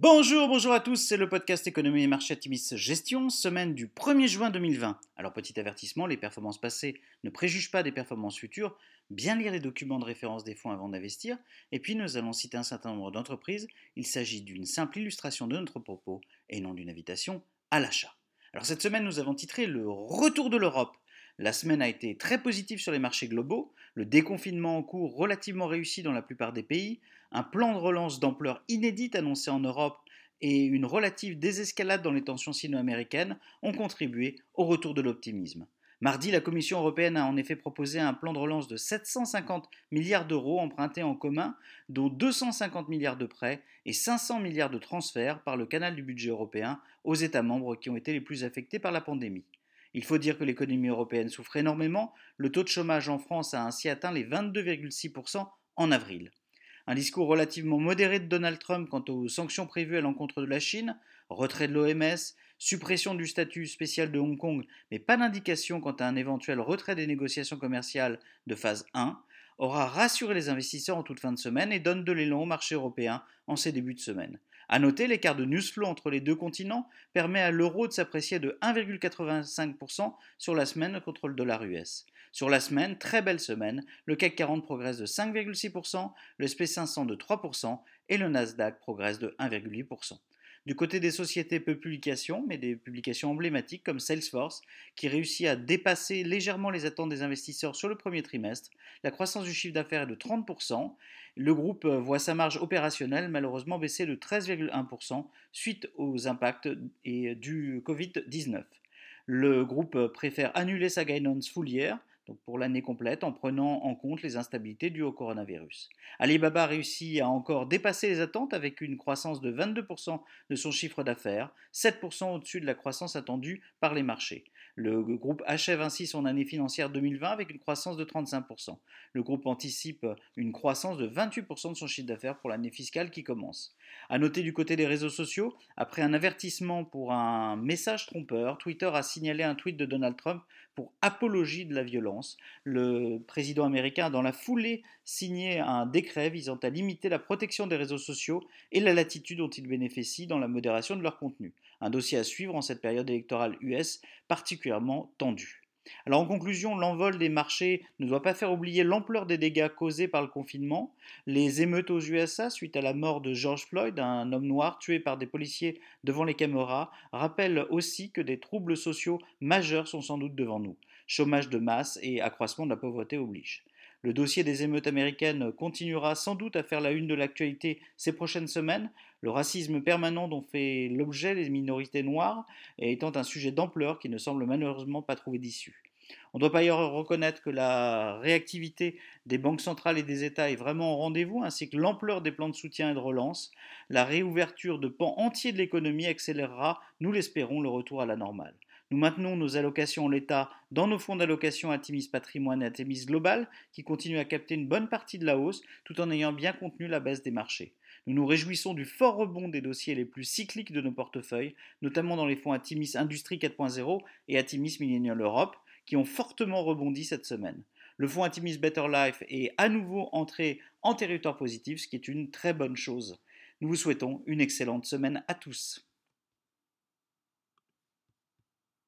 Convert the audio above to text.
Bonjour, bonjour à tous, c'est le podcast Économie et Marché Atimis Gestion, semaine du 1er juin 2020. Alors petit avertissement, les performances passées ne préjugent pas des performances futures, bien lire les documents de référence des fonds avant d'investir, et puis nous allons citer un certain nombre d'entreprises, il s'agit d'une simple illustration de notre propos et non d'une invitation à l'achat. Alors cette semaine nous avons titré le retour de l'Europe. La semaine a été très positive sur les marchés globaux, le déconfinement en cours relativement réussi dans la plupart des pays, un plan de relance d'ampleur inédite annoncé en Europe et une relative désescalade dans les tensions sino-américaines ont contribué au retour de l'optimisme. Mardi, la Commission européenne a en effet proposé un plan de relance de 750 milliards d'euros empruntés en commun, dont 250 milliards de prêts et 500 milliards de transferts par le canal du budget européen aux États membres qui ont été les plus affectés par la pandémie. Il faut dire que l'économie européenne souffre énormément, le taux de chômage en France a ainsi atteint les 22,6% en avril. Un discours relativement modéré de Donald Trump quant aux sanctions prévues à l'encontre de la Chine, retrait de l'OMS, suppression du statut spécial de Hong Kong, mais pas d'indication quant à un éventuel retrait des négociations commerciales de phase 1, aura rassuré les investisseurs en toute fin de semaine et donne de l'élan au marché européen en ces débuts de semaine. A noter, l'écart de news flow entre les deux continents permet à l'euro de s'apprécier de 1,85% sur la semaine contre le dollar US. Sur la semaine, très belle semaine, le CAC 40 progresse de 5,6%, le SP500 de 3% et le Nasdaq progresse de 1,8%. Du côté des sociétés peu publications, mais des publications emblématiques comme Salesforce, qui réussit à dépasser légèrement les attentes des investisseurs sur le premier trimestre, la croissance du chiffre d'affaires est de 30%. Le groupe voit sa marge opérationnelle malheureusement baisser de 13,1% suite aux impacts du Covid-19. Le groupe préfère annuler sa guidance year pour l'année complète en prenant en compte les instabilités dues au coronavirus. Alibaba réussit à encore dépasser les attentes avec une croissance de 22% de son chiffre d'affaires, 7% au-dessus de la croissance attendue par les marchés. Le groupe achève ainsi son année financière 2020 avec une croissance de 35%. Le groupe anticipe une croissance de 28% de son chiffre d'affaires pour l'année fiscale qui commence. A noter du côté des réseaux sociaux, après un avertissement pour un message trompeur, Twitter a signalé un tweet de Donald Trump pour apologie de la violence. Le président américain a dans la foulée signé un décret visant à limiter la protection des réseaux sociaux et la latitude dont ils bénéficient dans la modération de leur contenu. Un dossier à suivre en cette période électorale US particulièrement tendue. Alors en conclusion, l'envol des marchés ne doit pas faire oublier l'ampleur des dégâts causés par le confinement. Les émeutes aux USA suite à la mort de George Floyd, un homme noir tué par des policiers devant les caméras, rappellent aussi que des troubles sociaux majeurs sont sans doute devant nous. Chômage de masse et accroissement de la pauvreté obligent. Le dossier des émeutes américaines continuera sans doute à faire la une de l'actualité ces prochaines semaines, le racisme permanent dont fait l'objet les minorités noires étant un sujet d'ampleur qui ne semble malheureusement pas trouver d'issue. On doit par ailleurs reconnaître que la réactivité des banques centrales et des États est vraiment au rendez-vous, ainsi que l'ampleur des plans de soutien et de relance. La réouverture de pans entiers de l'économie accélérera, nous l'espérons, le retour à la normale. Nous maintenons nos allocations en l'état dans nos fonds d'allocation Atimis Patrimoine et Atimis Global, qui continuent à capter une bonne partie de la hausse, tout en ayant bien contenu la baisse des marchés. Nous nous réjouissons du fort rebond des dossiers les plus cycliques de nos portefeuilles, notamment dans les fonds Atimis Industrie 4.0 et Atimis Millennial Europe, qui ont fortement rebondi cette semaine. Le fonds Atimis Better Life est à nouveau entré en territoire positif, ce qui est une très bonne chose. Nous vous souhaitons une excellente semaine à tous.